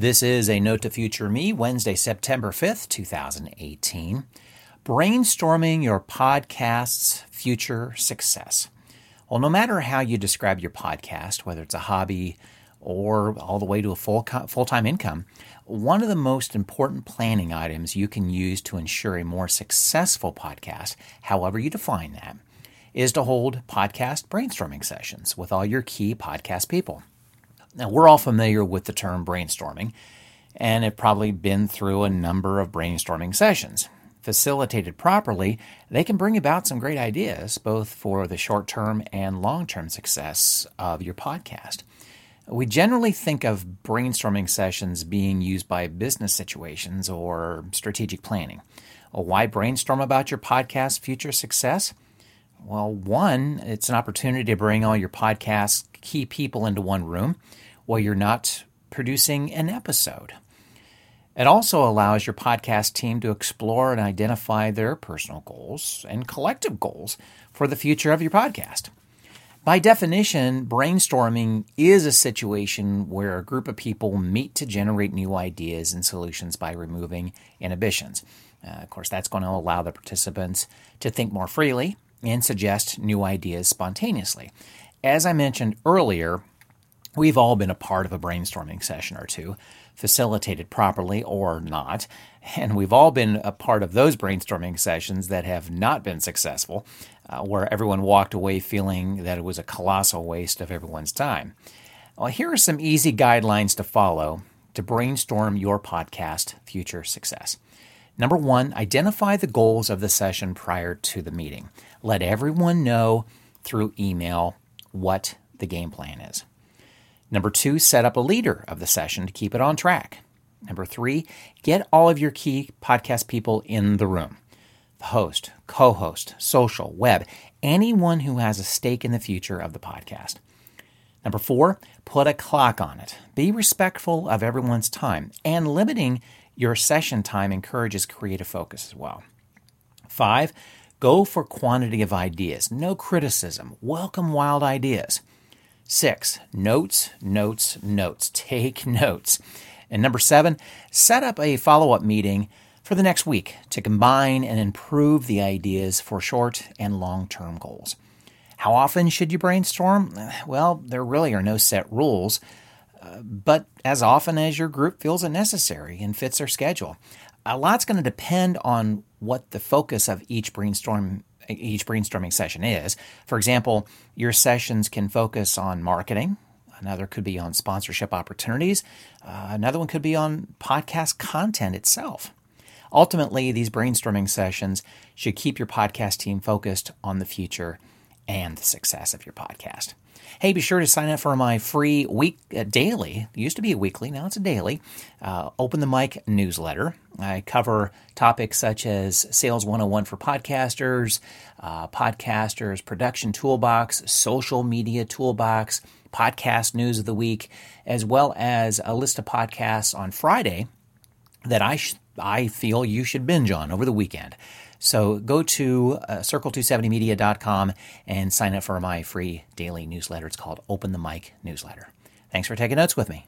This is a Note to Future Me, Wednesday, September 5th, 2018. Brainstorming your podcast's future success. Well, no matter how you describe your podcast, whether it's a hobby or all the way to a full full-time income, one of the most important planning items you can use to ensure a more successful podcast, however you define that, is to hold podcast brainstorming sessions with all your key podcast people. Now, we're all familiar with the term brainstorming and have probably been through a number of brainstorming sessions. Facilitated properly, they can bring about some great ideas, both for the short term and long term success of your podcast. We generally think of brainstorming sessions being used by business situations or strategic planning. Why brainstorm about your podcast's future success? Well, one, it's an opportunity to bring all your podcast key people into one room while you're not producing an episode. It also allows your podcast team to explore and identify their personal goals and collective goals for the future of your podcast. By definition, brainstorming is a situation where a group of people meet to generate new ideas and solutions by removing inhibitions. Uh, of course, that's going to allow the participants to think more freely and suggest new ideas spontaneously. As I mentioned earlier, we've all been a part of a brainstorming session or two, facilitated properly or not, and we've all been a part of those brainstorming sessions that have not been successful, uh, where everyone walked away feeling that it was a colossal waste of everyone's time. Well, here are some easy guidelines to follow to brainstorm your podcast future success. Number one, identify the goals of the session prior to the meeting. Let everyone know through email what the game plan is. Number two, set up a leader of the session to keep it on track. Number three, get all of your key podcast people in the room the host, co host, social, web, anyone who has a stake in the future of the podcast. Number four, put a clock on it. Be respectful of everyone's time, and limiting your session time encourages creative focus as well. Five, go for quantity of ideas. No criticism. Welcome wild ideas. Six, notes, notes, notes. Take notes. And number seven, set up a follow up meeting for the next week to combine and improve the ideas for short and long term goals. How often should you brainstorm? Well, there really are no set rules uh, but as often as your group feels it necessary and fits their schedule. A lot's going to depend on what the focus of each brainstorm each brainstorming session is. For example, your sessions can focus on marketing. Another could be on sponsorship opportunities. Uh, another one could be on podcast content itself. Ultimately, these brainstorming sessions should keep your podcast team focused on the future and the success of your podcast. Hey, be sure to sign up for my free week uh, daily. It used to be a weekly, now it's a daily. Uh, Open the mic newsletter. I cover topics such as Sales 101 for podcasters, uh, podcasters production toolbox, social media toolbox, podcast news of the week, as well as a list of podcasts on Friday that I sh- I feel you should binge on over the weekend. So go to uh, circle270media.com and sign up for my free daily newsletter. It's called Open the Mic Newsletter. Thanks for taking notes with me.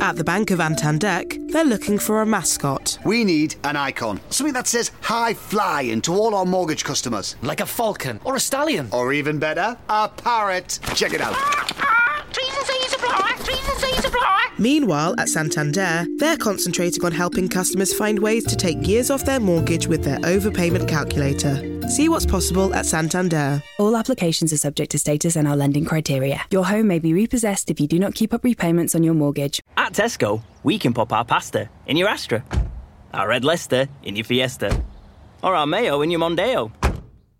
At the Bank of Antandek, they're looking for a mascot. We need an icon. Something that says high flying to all our mortgage customers. Like a falcon or a stallion. Or even better, a parrot. Check it out. Meanwhile, at Santander, they're concentrating on helping customers find ways to take years off their mortgage with their overpayment calculator. See what's possible at Santander. All applications are subject to status and our lending criteria. Your home may be repossessed if you do not keep up repayments on your mortgage. At Tesco, we can pop our pasta in your Astra, our red Leicester in your Fiesta, or our mayo in your Mondeo.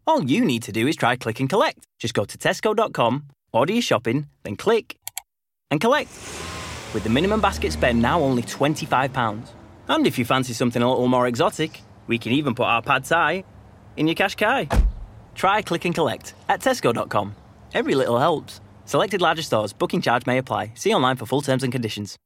All you need to do is try click and collect. Just go to tesco.com, order your shopping, then click and collect with the minimum basket spend now only £25. And if you fancy something a little more exotic, we can even put our pad thai in your Qashqai. Try click and collect at tesco.com. Every little helps. Selected larger stores, booking charge may apply. See online for full terms and conditions.